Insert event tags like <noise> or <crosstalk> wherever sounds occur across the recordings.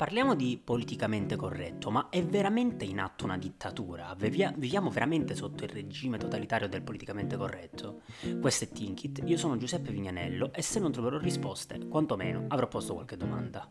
Parliamo di politicamente corretto, ma è veramente in atto una dittatura? Viviamo veramente sotto il regime totalitario del politicamente corretto? Questo è Tinkit, io sono Giuseppe Vignanello e se non troverò risposte, quantomeno avrò posto qualche domanda.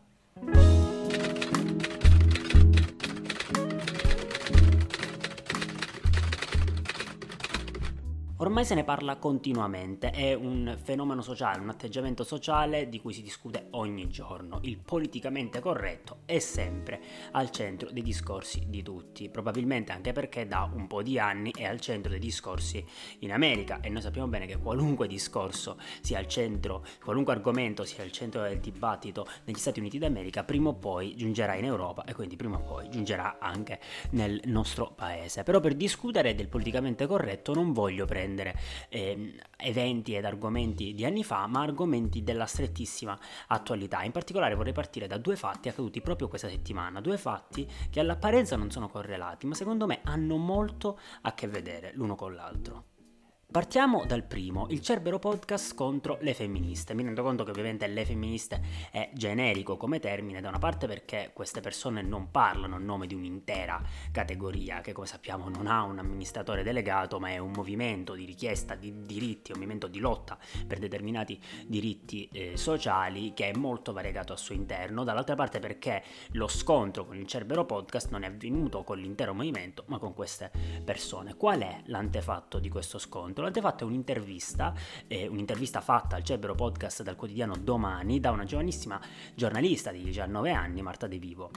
Ormai se ne parla continuamente, è un fenomeno sociale, un atteggiamento sociale di cui si discute ogni giorno. Il politicamente corretto è sempre al centro dei discorsi di tutti, probabilmente anche perché da un po' di anni è al centro dei discorsi in America e noi sappiamo bene che qualunque discorso sia al centro, qualunque argomento sia al centro del dibattito negli Stati Uniti d'America, prima o poi giungerà in Europa e quindi prima o poi giungerà anche nel nostro paese. Però per discutere del politicamente corretto non voglio prendere prendere eh, eventi ed argomenti di anni fa, ma argomenti della strettissima attualità. In particolare vorrei partire da due fatti accaduti proprio questa settimana, due fatti che all'apparenza non sono correlati, ma secondo me hanno molto a che vedere l'uno con l'altro. Partiamo dal primo, il Cerbero Podcast contro le femministe. Mi rendo conto che ovviamente le femministe è generico come termine, da una parte perché queste persone non parlano a nome di un'intera categoria, che come sappiamo non ha un amministratore delegato, ma è un movimento di richiesta di diritti, un movimento di lotta per determinati diritti eh, sociali che è molto variegato al suo interno, dall'altra parte perché lo scontro con il Cerbero Podcast non è avvenuto con l'intero movimento, ma con queste persone. Qual è l'antefatto di questo scontro? L'avete fatta un'intervista, eh, un'intervista fatta al Cerbero Podcast dal quotidiano Domani da una giovanissima giornalista di 19 anni, Marta De Vivo.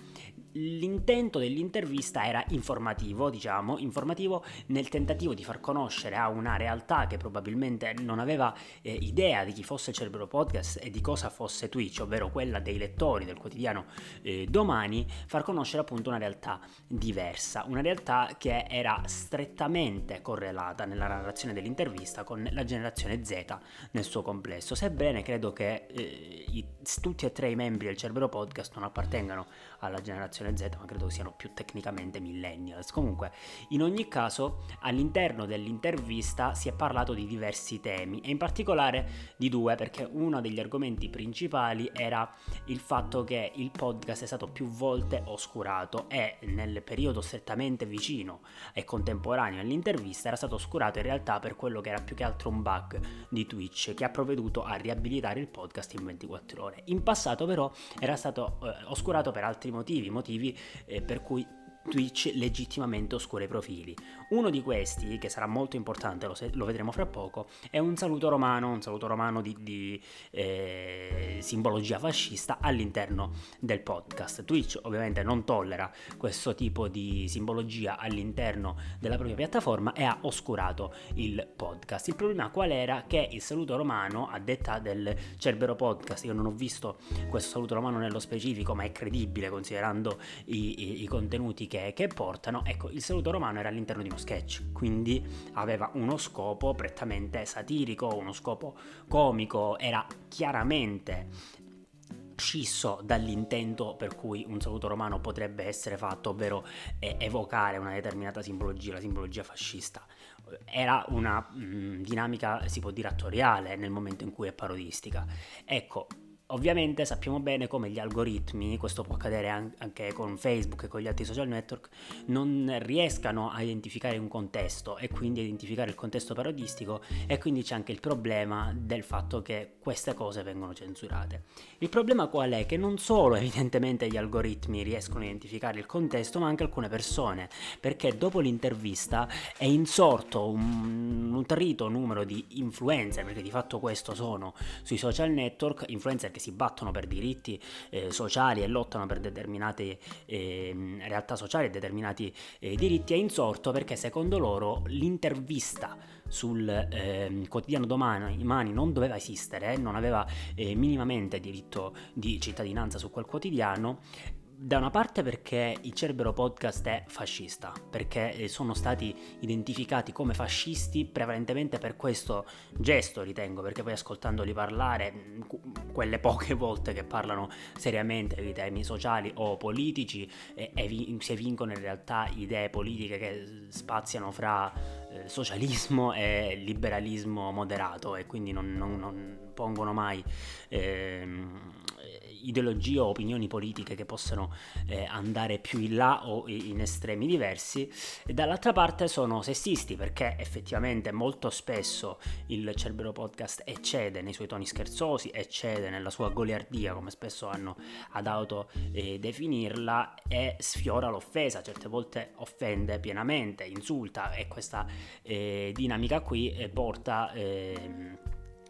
L'intento dell'intervista era informativo, diciamo, informativo nel tentativo di far conoscere a una realtà che probabilmente non aveva eh, idea di chi fosse il Cerbero Podcast e di cosa fosse Twitch, ovvero quella dei lettori del quotidiano eh, Domani, far conoscere appunto una realtà diversa, una realtà che era strettamente correlata nella narrazione dell'intervista intervista con la generazione Z nel suo complesso, sebbene credo che eh, i, tutti e tre i membri del Cerbero Podcast non appartengano alla generazione Z, ma credo siano più tecnicamente millennials. Comunque, in ogni caso, all'interno dell'intervista si è parlato di diversi temi e in particolare di due, perché uno degli argomenti principali era il fatto che il podcast è stato più volte oscurato e nel periodo strettamente vicino e contemporaneo all'intervista era stato oscurato in realtà per quello che era più che altro un bug di Twitch che ha provveduto a riabilitare il podcast in 24 ore. In passato però era stato eh, oscurato per altri motivi, motivi eh, per cui Twitch legittimamente oscura i profili. Uno di questi, che sarà molto importante, lo, se- lo vedremo fra poco, è un saluto romano, un saluto romano di, di eh, simbologia fascista all'interno del podcast. Twitch ovviamente non tollera questo tipo di simbologia all'interno della propria piattaforma e ha oscurato il podcast. Il problema qual era? Che il saluto romano, a detta del Cerbero Podcast, io non ho visto questo saluto romano nello specifico, ma è credibile considerando i, i, i contenuti che, che portano, ecco, il saluto romano era all'interno di uno sketch, quindi aveva uno scopo prettamente satirico, uno scopo comico, era chiaramente scisso dall'intento per cui un saluto romano potrebbe essere fatto, ovvero eh, evocare una determinata simbologia, la simbologia fascista. Era una mh, mm, dinamica, si può dire, attoriale nel momento in cui è parodistica. Ecco, Ovviamente sappiamo bene come gli algoritmi, questo può accadere anche con Facebook e con gli altri social network, non riescano a identificare un contesto e quindi a identificare il contesto parodistico e quindi c'è anche il problema del fatto che queste cose vengono censurate. Il problema qual è? Che non solo evidentemente gli algoritmi riescono a identificare il contesto, ma anche alcune persone, perché dopo l'intervista è insorto un nutrito numero di influencer, perché di fatto questo sono sui social network, influencer che si battono per diritti eh, sociali e lottano per determinate eh, realtà sociali e determinati eh, diritti è insorto perché secondo loro l'intervista sul eh, quotidiano domani, domani non doveva esistere, non aveva eh, minimamente diritto di cittadinanza su quel quotidiano da una parte perché il Cerbero Podcast è fascista, perché eh, sono stati identificati come fascisti prevalentemente per questo gesto, ritengo, perché poi ascoltandoli parlare, mm, quelle poche <laughs> volte che parlano seriamente di temi sociali o politici, e, e si vincono in realtà idee politiche che spaziano fra eh, socialismo e liberalismo moderato e quindi non, non, non pongono mai... Ehm, ideologie o opinioni politiche che possano eh, andare più in là o in estremi diversi, e dall'altra parte sono sessisti perché effettivamente molto spesso il Cerbero Podcast eccede nei suoi toni scherzosi, eccede nella sua goliardia, come spesso hanno ad auto eh, definirla, e sfiora l'offesa, certe volte offende pienamente, insulta e questa eh, dinamica qui eh, porta ehm,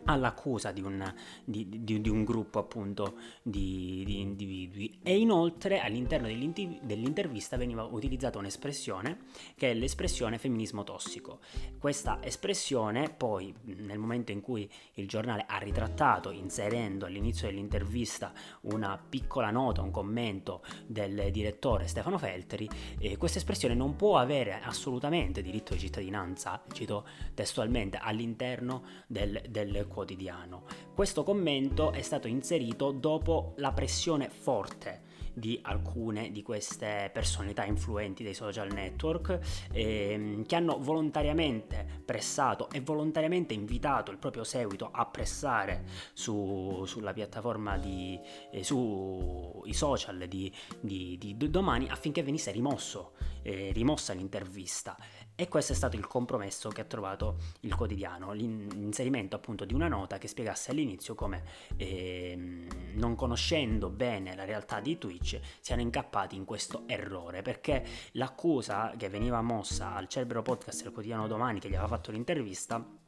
all'accusa di un, di, di, di un, gruppo appunto di, di, individui e inoltre all'interno dell'intervista veniva utilizzata un'espressione che è l'espressione femminismo tossico. Questa espressione poi nel momento in cui il giornale ha ritrattato inserendo all'inizio dell'intervista una piccola nota, un commento del direttore Stefano Felteri, eh, questa espressione non può avere assolutamente diritto di cittadinanza, cito testualmente, all'interno del, del quotidiano. Questo commento è stato inserito dopo la pressione forte di alcune di queste personalità influenti dei social network ehm, che hanno volontariamente pressato e volontariamente invitato il proprio seguito a pressare su, sulla piattaforma di eh, sui social di, di, di, domani affinché venisse rimosso, eh, rimossa l'intervista e questo è stato il compromesso che ha trovato il quotidiano, l'inserimento appunto di una nota che spiegasse all'inizio come eh, non conoscendo bene la realtà di Twitch siano incappati in questo errore, perché l'accusa che veniva mossa al Cerbero Podcast del quotidiano domani che gli aveva fatto l'intervista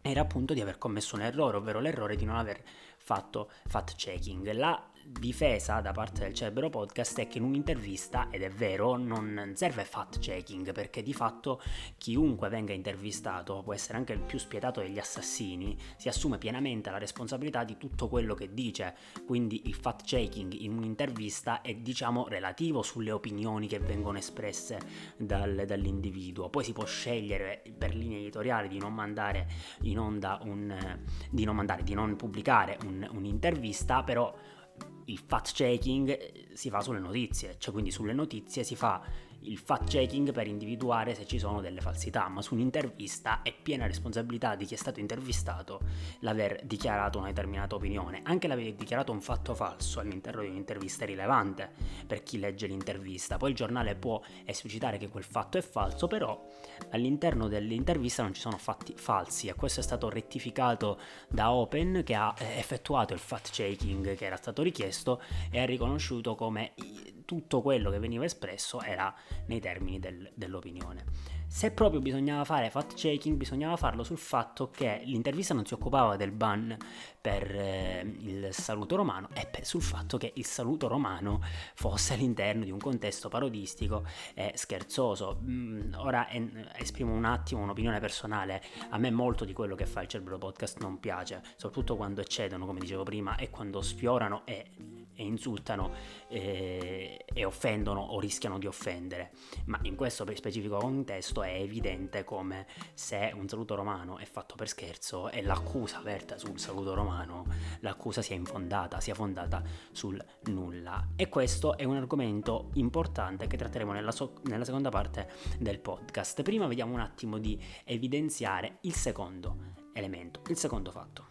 era appunto di aver commesso un errore, ovvero l'errore di non aver fatto fact checking. La difesa da parte del Cerbero Podcast è che in un'intervista, ed è vero, non serve fact checking perché di fatto chiunque venga intervistato, può essere anche il più spietato degli assassini, si assume pienamente la responsabilità di tutto quello che dice, quindi il fact checking in un'intervista è diciamo relativo sulle opinioni che vengono espresse dal, dall'individuo, poi si può scegliere per linea editoriale di non mandare in onda un... di non mandare, di non pubblicare un, un'intervista, però il fact checking eh, si fa sulle notizie, cioè quindi sulle notizie si fa il fact checking per individuare se ci sono delle falsità, ma su un'intervista è piena responsabilità di chi è stato intervistato l'aver dichiarato una determinata opinione. Anche l'aver dichiarato un fatto falso all'interno di un'intervista è rilevante per chi legge l'intervista. Poi il giornale può esplicitare che quel fatto è falso, però all'interno dell'intervista non ci sono fatti falsi e questo è stato rettificato da Open che ha eh, effettuato il fact checking che era stato richiesto e ha riconosciuto come tutto quello che veniva espresso era nei termini del, dell'opinione. Se proprio bisognava fare fact checking, bisognava farlo sul fatto che l'intervista non si occupava del ban per eh, il saluto romano e per, sul fatto che il saluto romano fosse all'interno di un contesto parodistico e scherzoso. Mm, ora eh, esprimo un attimo un'opinione personale, a me molto di quello che fa il Cerbero Podcast non piace, soprattutto quando eccedono, come dicevo prima, e quando sfiorano e e insultano eh, e offendono o rischiano di offendere. Ma in questo specifico contesto è evidente come se un saluto romano è fatto per scherzo e l'accusa aperta sul saluto romano, l'accusa sia infondata, sia fondata sul nulla. E questo è un argomento importante che tratteremo nella, so- nella seconda parte del podcast. Prima vediamo un attimo di evidenziare il secondo elemento, il secondo fatto.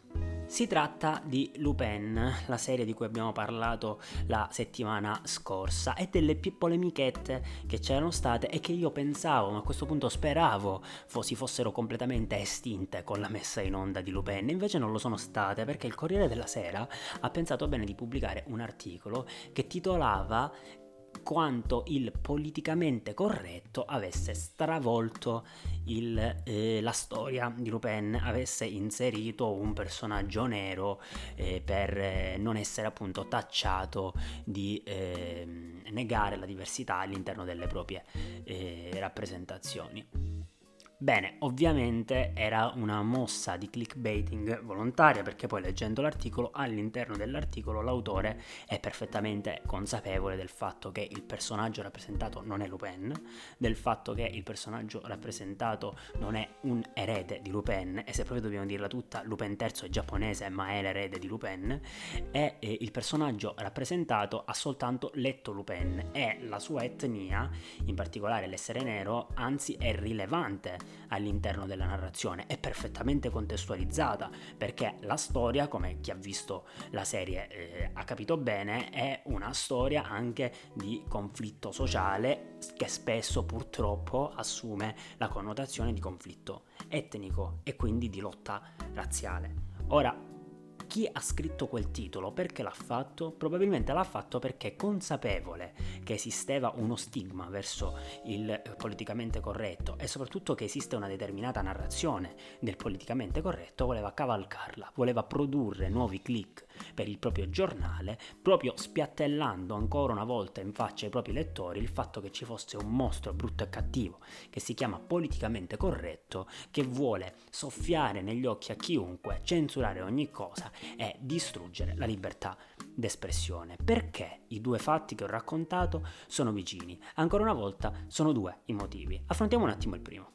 Si tratta di Lupin, la serie di cui abbiamo parlato la settimana scorsa e delle polemichette che c'erano state e che io pensavo, ma a questo punto speravo si fossero completamente estinte con la messa in onda di Lupin, invece non lo sono state perché il Corriere della Sera ha pensato bene di pubblicare un articolo che titolava quanto il politicamente corretto avesse stravolto il, eh, la storia di Lupin, avesse inserito un personaggio nero eh, per eh, non essere appunto tacciato di ehm, negare la diversità all'interno delle proprie eh, rappresentazioni. Bene, ovviamente era una mossa di clickbaiting volontaria perché poi leggendo l'articolo, all'interno dell'articolo l'autore è perfettamente consapevole del fatto che il personaggio rappresentato non è Lupin, del fatto che il personaggio rappresentato non è un erede di Lupin e se proprio dobbiamo dirla tutta, Lupin III è giapponese ma è l'erede di Lupin e eh, il personaggio rappresentato ha soltanto letto Lupin e la sua etnia, in particolare l'essere nero, anzi è rilevante all'interno della narrazione, è perfettamente contestualizzata perché la storia, come chi ha visto la serie eh, ha capito bene, è una storia anche di conflitto sociale che spesso purtroppo assume la connotazione di conflitto etnico e quindi di lotta razziale. Ora, chi ha scritto quel titolo, perché l'ha fatto? Probabilmente l'ha fatto perché consapevole che esisteva uno stigma verso il politicamente corretto e soprattutto che esiste una determinata narrazione del politicamente corretto, voleva cavalcarla, voleva produrre nuovi click per il proprio giornale, proprio spiattellando ancora una volta in faccia ai propri lettori il fatto che ci fosse un mostro brutto e cattivo che si chiama politicamente corretto, che vuole soffiare negli occhi a chiunque, censurare ogni cosa e distruggere la libertà d'espressione. Perché i due fatti che ho raccontato sono vicini? Ancora una volta sono due i motivi. Affrontiamo un attimo il primo.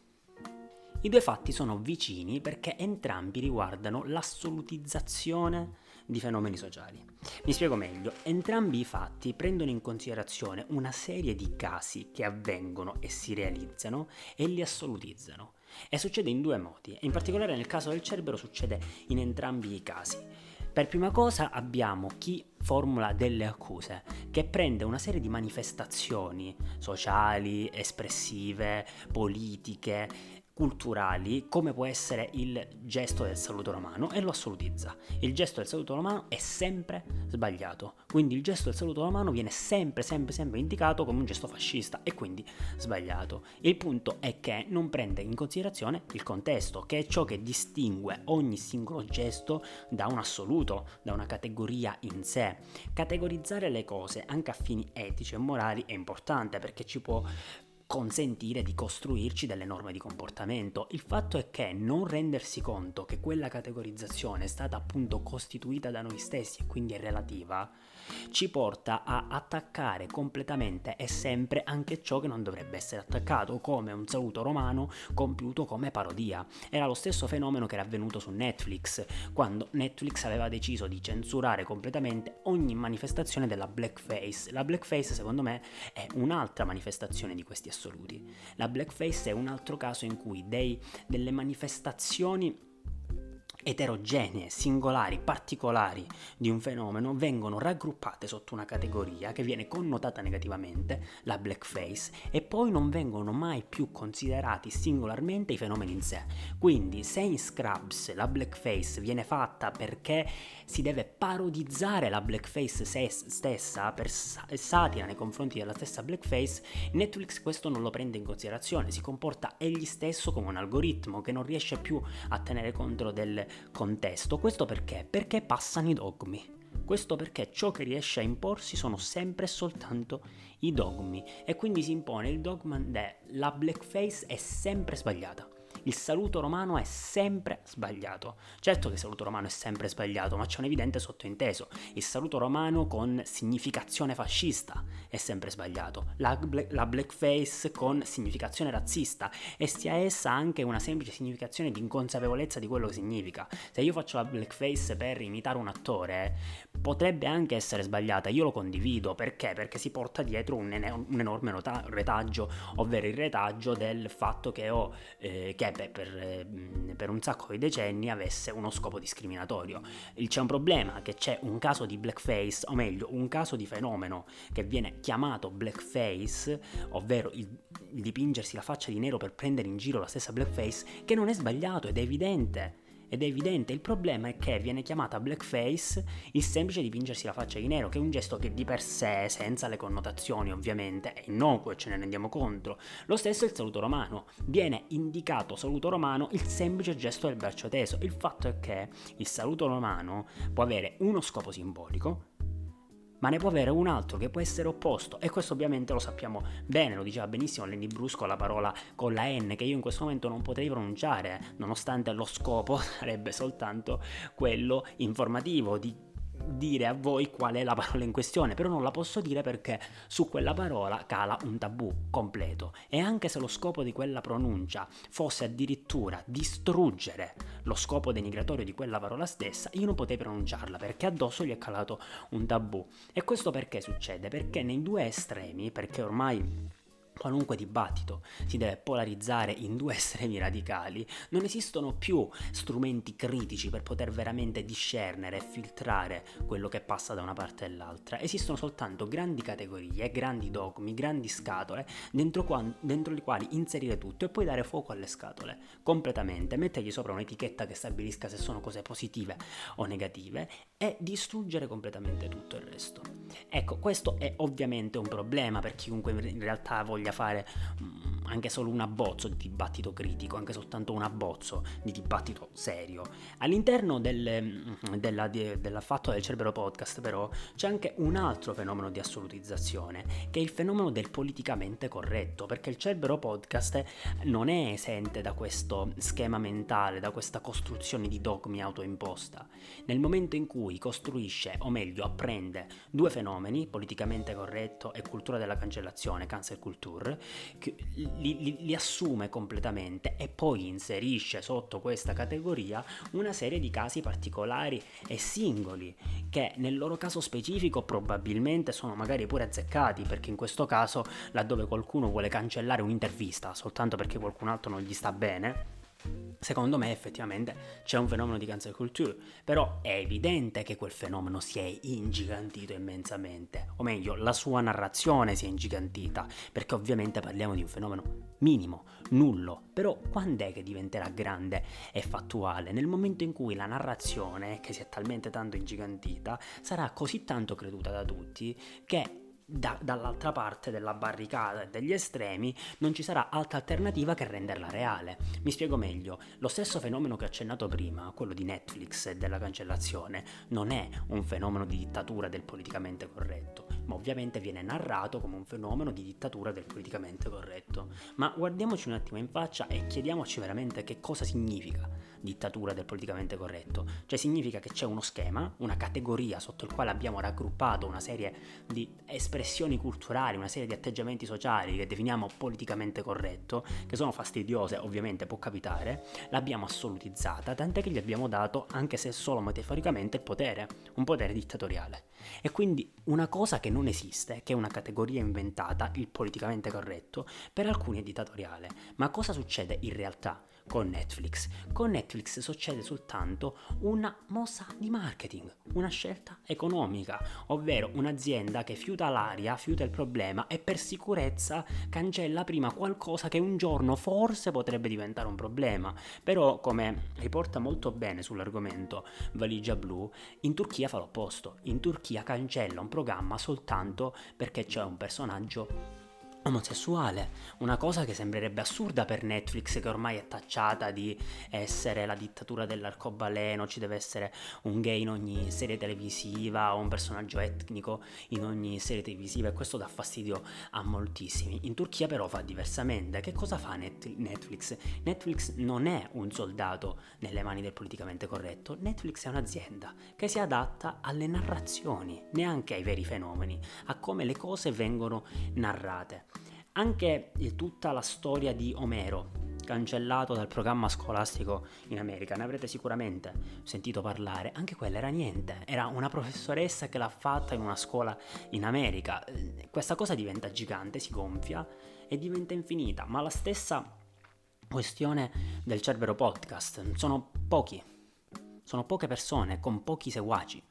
I due fatti sono vicini perché entrambi riguardano l'assolutizzazione di fenomeni sociali. Mi spiego meglio, entrambi i fatti prendono in considerazione una serie di casi che avvengono e si realizzano e li assolutizzano. E succede in due modi, in particolare nel caso del Cerbero succede in entrambi i casi. Per prima cosa abbiamo chi formula delle accuse, che prende una serie di manifestazioni sociali, espressive, politiche culturali come può essere il gesto del saluto romano e lo assolutizza. Il gesto del saluto romano è sempre sbagliato, quindi il gesto del saluto romano viene sempre, sempre, sempre indicato come un gesto fascista e quindi sbagliato. Il punto è che non prende in considerazione il contesto, che è ciò che distingue ogni singolo gesto da un assoluto, da una categoria in sé. Categorizzare le cose anche a fini etici e morali è importante perché ci può consentire di costruirci delle norme di comportamento. Il fatto è che non rendersi conto che quella categorizzazione è stata appunto costituita da noi stessi e quindi è relativa, ci porta a attaccare completamente e sempre anche ciò che non dovrebbe essere attaccato, come un saluto romano compiuto come parodia. Era lo stesso fenomeno che era avvenuto su Netflix, quando Netflix aveva deciso di censurare completamente ogni manifestazione della blackface. La blackface, secondo me, è un'altra manifestazione di questi assoluti. La blackface è un altro caso in cui dei, delle manifestazioni eterogenee, singolari, particolari di un fenomeno vengono raggruppate sotto una categoria che viene connotata negativamente, la blackface, e poi non vengono mai più considerati singolarmente i fenomeni in sé. Quindi se in Scrubs la blackface viene fatta perché si deve parodizzare la blackface stessa per satira nei confronti della stessa blackface, Netflix questo non lo prende in considerazione, si comporta egli stesso come un algoritmo che non riesce più a tenere conto del contesto. Questo perché? Perché passano i dogmi. Questo perché ciò che riesce a imporsi sono sempre e soltanto i dogmi e quindi si impone il dogma della blackface è sempre sbagliata il saluto romano è sempre sbagliato. Certo che il saluto romano è sempre sbagliato, ma c'è un evidente sottointeso. Il saluto romano con significazione fascista è sempre sbagliato. La, la blackface con significazione razzista e sia essa anche una semplice significazione di inconsapevolezza di quello che significa. Se io faccio la blackface per imitare un attore, potrebbe anche essere sbagliata. Io lo condivido perché? Perché si porta dietro un, un enorme retaggio, ovvero il retaggio del fatto che ho eh, che beh, per, eh, per, un sacco di decenni avesse uno scopo discriminatorio. C'è un problema che c'è un caso di blackface, o meglio, un caso di fenomeno che viene chiamato blackface, ovvero il dipingersi la faccia di nero per prendere in giro la stessa blackface, che non è sbagliato ed è evidente ed è evidente. Il problema è che viene chiamata blackface il semplice dipingersi la faccia di nero, che è un gesto che di per sé, senza le connotazioni ovviamente, è innocuo e ce ne rendiamo conto. Lo stesso è il saluto romano. Viene indicato saluto romano il semplice gesto del braccio teso. Il fatto è che il saluto romano può avere uno scopo simbolico, ma ne può avere un altro che può essere opposto. E questo ovviamente lo sappiamo bene, lo diceva benissimo Lenny Brusco la parola con la N che io in questo momento non potrei pronunciare, nonostante lo scopo <laughs> sarebbe soltanto quello informativo di dire a voi qual è la parola in questione, però non la posso dire perché su quella parola cala un tabù completo. E anche se lo scopo di quella pronuncia fosse addirittura distruggere lo scopo denigratorio di quella parola stessa, io non potevo pronunciarla perché addosso gli è calato un tabù. E questo perché succede? Perché nei due estremi, perché ormai qualunque dibattito si deve polarizzare in due <laughs> estremi radicali, non esistono più strumenti critici per poter veramente discernere e filtrare quello che passa da una parte all'altra. Esistono soltanto grandi categorie, grandi dogmi, grandi scatole dentro, qua, dentro le quali inserire tutto e poi dare fuoco alle scatole completamente, mettergli sopra un'etichetta che stabilisca se sono cose positive o negative e distruggere completamente tutto il resto. Ecco, questo è ovviamente un problema per chiunque in realtà voglia fare anche solo un abbozzo di dibattito critico, anche soltanto un abbozzo di dibattito serio. All'interno del, mm, della, de, della fatto del Cerbero Podcast però c'è anche un altro fenomeno di assolutizzazione, che è il fenomeno del politicamente corretto, perché il Cerbero Podcast non è esente da questo schema mentale, da questa costruzione di dogmi autoimposta. Nel momento in cui costruisce, o meglio apprende, due fenomeni, politicamente corretto e cultura della cancellazione, cancel culture, li, li, li assume completamente e poi inserisce sotto questa categoria una serie di casi particolari e singoli che nel loro caso specifico probabilmente sono magari pure azzeccati perché in questo caso laddove qualcuno vuole cancellare un'intervista soltanto perché qualcun altro non gli sta bene Secondo me effettivamente c'è un fenomeno di cancel culture, però è evidente che quel fenomeno si è ingigantito immensamente, o meglio, la sua narrazione si è ingigantita, perché ovviamente parliamo di un fenomeno minimo, nullo, però quando è che diventerà grande e fattuale? Nel momento in cui la narrazione, che si è talmente tanto ingigantita, sarà così tanto creduta da tutti che da, dall'altra parte della barricata e degli estremi non ci sarà altra alternativa che renderla reale. Mi spiego meglio, lo stesso fenomeno che ho accennato prima, quello di Netflix e della cancellazione, non è un fenomeno di dittatura del politicamente corretto, ma ovviamente viene narrato come un fenomeno di dittatura del politicamente corretto. Ma guardiamoci un attimo in faccia e chiediamoci veramente che cosa significa dittatura del politicamente corretto. Cioè significa che c'è uno schema, una categoria sotto il quale abbiamo raggruppato una serie di espressioni culturali, una serie di atteggiamenti sociali che definiamo politicamente corretto, che sono fastidiose, ovviamente può capitare, l'abbiamo assolutizzata, tant'è che gli abbiamo dato, anche se solo metaforicamente, il potere, un potere dittatoriale. E quindi una cosa che non esiste, che è una categoria inventata, il politicamente corretto, per alcuni è dittatoriale. Ma cosa succede in realtà? Con Netflix. Con Netflix succede soltanto una mossa di marketing, una scelta economica, ovvero un'azienda che fiuta l'aria, fiuta il problema e per sicurezza cancella prima qualcosa che un giorno forse potrebbe diventare un problema. Però, come riporta molto bene sull'argomento Valigia Blu, in Turchia fa l'opposto. In Turchia cancella un programma soltanto perché c'è un personaggio omosessuale, una cosa che sembrerebbe assurda per Netflix che ormai è tacciata di essere la dittatura dell'arcobaleno, ci deve essere un gay in ogni serie televisiva o un personaggio etnico in ogni serie televisiva e questo dà fastidio a moltissimi. In Turchia però fa diversamente. Che cosa fa Netflix? Netflix non è un soldato nelle mani del politicamente corretto, Netflix è un'azienda che si adatta alle narrazioni, neanche ai veri fenomeni, a come le cose vengono narrate. Anche tutta la storia di Omero, cancellato dal programma scolastico in America, ne avrete sicuramente sentito parlare, anche quella era niente, era una professoressa che l'ha fatta in una scuola in America. Questa cosa diventa gigante, si gonfia e diventa infinita, ma la stessa questione del Cerbero Podcast, sono pochi, sono poche persone con pochi seguaci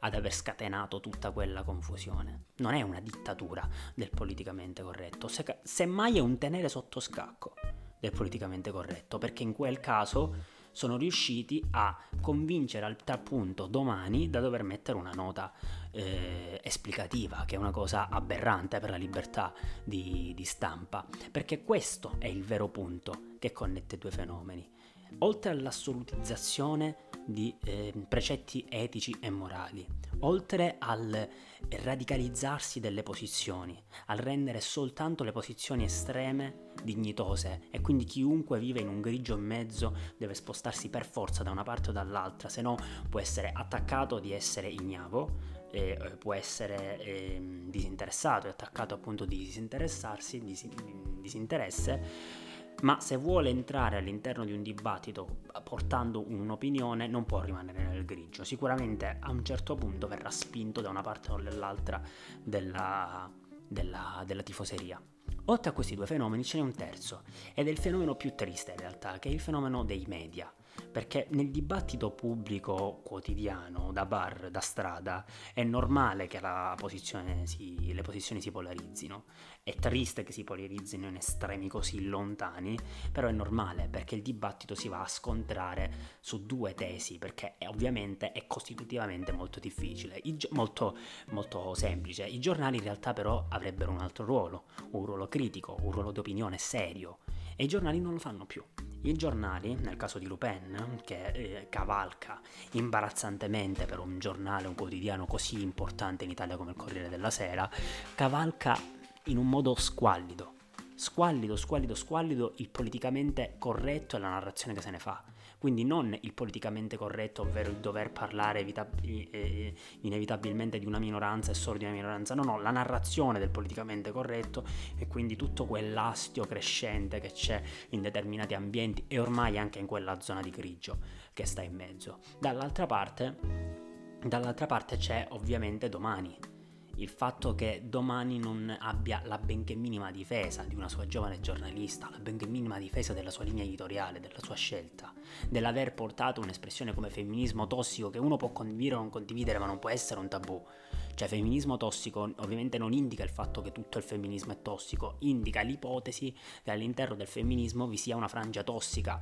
ad aver scatenato tutta quella confusione. Non è una dittatura del politicamente corretto, se, semmai è un tenere sotto scacco del politicamente corretto, perché in quel caso sono riusciti a convincere al tal punto domani da dover mettere una nota eh, esplicativa, che è una cosa aberrante per la libertà di, di stampa, perché questo è il vero punto che connette i due fenomeni. Oltre all'assolutizzazione di eh, precetti etici e morali, oltre al radicalizzarsi delle posizioni, al rendere soltanto le posizioni estreme dignitose e quindi chiunque vive in un grigio in mezzo deve spostarsi per forza da una parte o dall'altra, se no può essere attaccato di essere ignavo, eh, può essere eh, disinteressato e attaccato appunto di disinteressarsi, di disinteresse ma se vuole entrare all'interno di un dibattito portando un'opinione non può rimanere nel grigio, sicuramente a un certo punto verrà spinto da una parte o dall'altra della, della, della tifoseria. Oltre a questi due fenomeni ce n'è un terzo, ed è il fenomeno più triste in realtà, che è il fenomeno dei media perché nel dibattito pubblico quotidiano, da bar, da strada, è normale che si, le posizioni si polarizzino. È triste che si polarizzino in estremi così lontani, però è normale perché il dibattito si va a scontrare su due tesi, perché è, ovviamente è costitutivamente molto difficile, molto, molto semplice. I giornali in realtà però avrebbero un altro ruolo, un ruolo critico, un ruolo di opinione serio, e i giornali non lo fanno più. I giornali, nel caso di Lupin, che eh, cavalca imbarazzantemente per un giornale, un quotidiano così importante in Italia come il Corriere della Sera, cavalca in un modo squallido. Squallido, squallido, squallido il politicamente corretto e la narrazione che se ne fa. Quindi non il politicamente corretto, ovvero il dover parlare evitab- eh, inevitabilmente di una minoranza e solo di una minoranza, no, no, la narrazione del politicamente corretto e quindi tutto quell'astio crescente che c'è in determinati ambienti e ormai anche in quella zona di grigio che sta in mezzo. Dall'altra parte, dall'altra parte c'è ovviamente domani il fatto che domani non abbia la benché minima difesa di una sua giovane giornalista, la benché minima difesa della sua linea editoriale, della sua scelta, dell'aver portato un'espressione come femminismo tossico che uno può condividere o non condividere ma non può essere un tabù. Cioè femminismo tossico ovviamente non indica il fatto che tutto il femminismo è tossico, indica l'ipotesi che all'interno del femminismo vi sia una frangia tossica,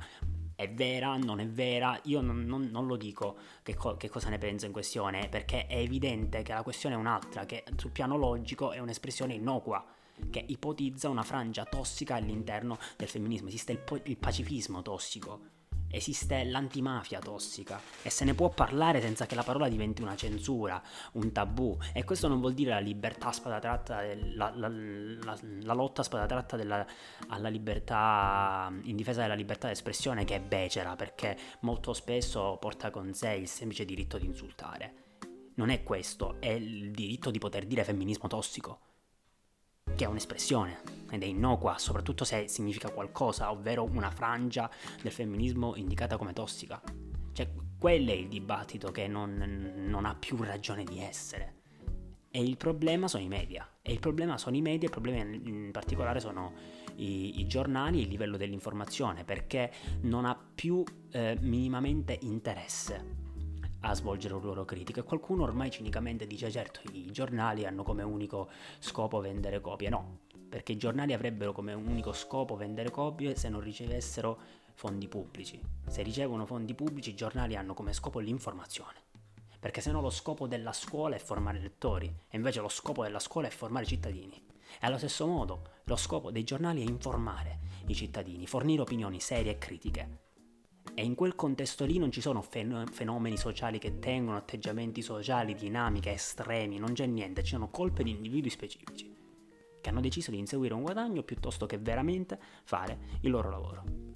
è vera, non è vera, io non, non, non lo dico che, co- che, cosa ne penso in questione, perché è evidente che la questione è un'altra, che sul piano logico è un'espressione innocua, che ipotizza una frangia tossica all'interno del femminismo, esiste il, po- il pacifismo tossico esiste l'antimafia tossica e se ne può parlare senza che la parola diventi una censura, un tabù e questo non vuol dire la libertà spada tratta, la, la, la, la lotta spada tratta della, alla libertà in difesa della libertà d'espressione che è becera perché molto spesso porta con sé il semplice diritto di insultare. Non è questo, è il diritto di poter dire femminismo tossico che è un'espressione ed è innocua, soprattutto se significa qualcosa, ovvero una frangia del femminismo indicata come tossica. Cioè, quello è il dibattito che non, non ha più ragione di essere. E il problema sono i media. E il problema sono i media, il problema in particolare sono i, i giornali e il livello dell'informazione, perché non ha più eh, minimamente interesse a svolgere un ruolo critico e qualcuno ormai cinicamente dice certo i giornali hanno come unico scopo vendere copie, no, perché i giornali avrebbero come unico scopo vendere copie se non ricevessero fondi pubblici. Se ricevono fondi pubblici i giornali hanno come scopo l'informazione. Perché se no lo scopo della scuola è formare lettori e invece lo scopo della scuola è formare cittadini. E allo stesso modo lo scopo dei giornali è informare i cittadini, fornire opinioni serie e critiche e in quel contesto lì non ci sono fenomeni sociali che tengono, atteggiamenti sociali, dinamiche, estremi, non c'è niente, ci sono colpe di individui specifici che hanno deciso di inseguire un guadagno piuttosto che veramente fare il loro lavoro.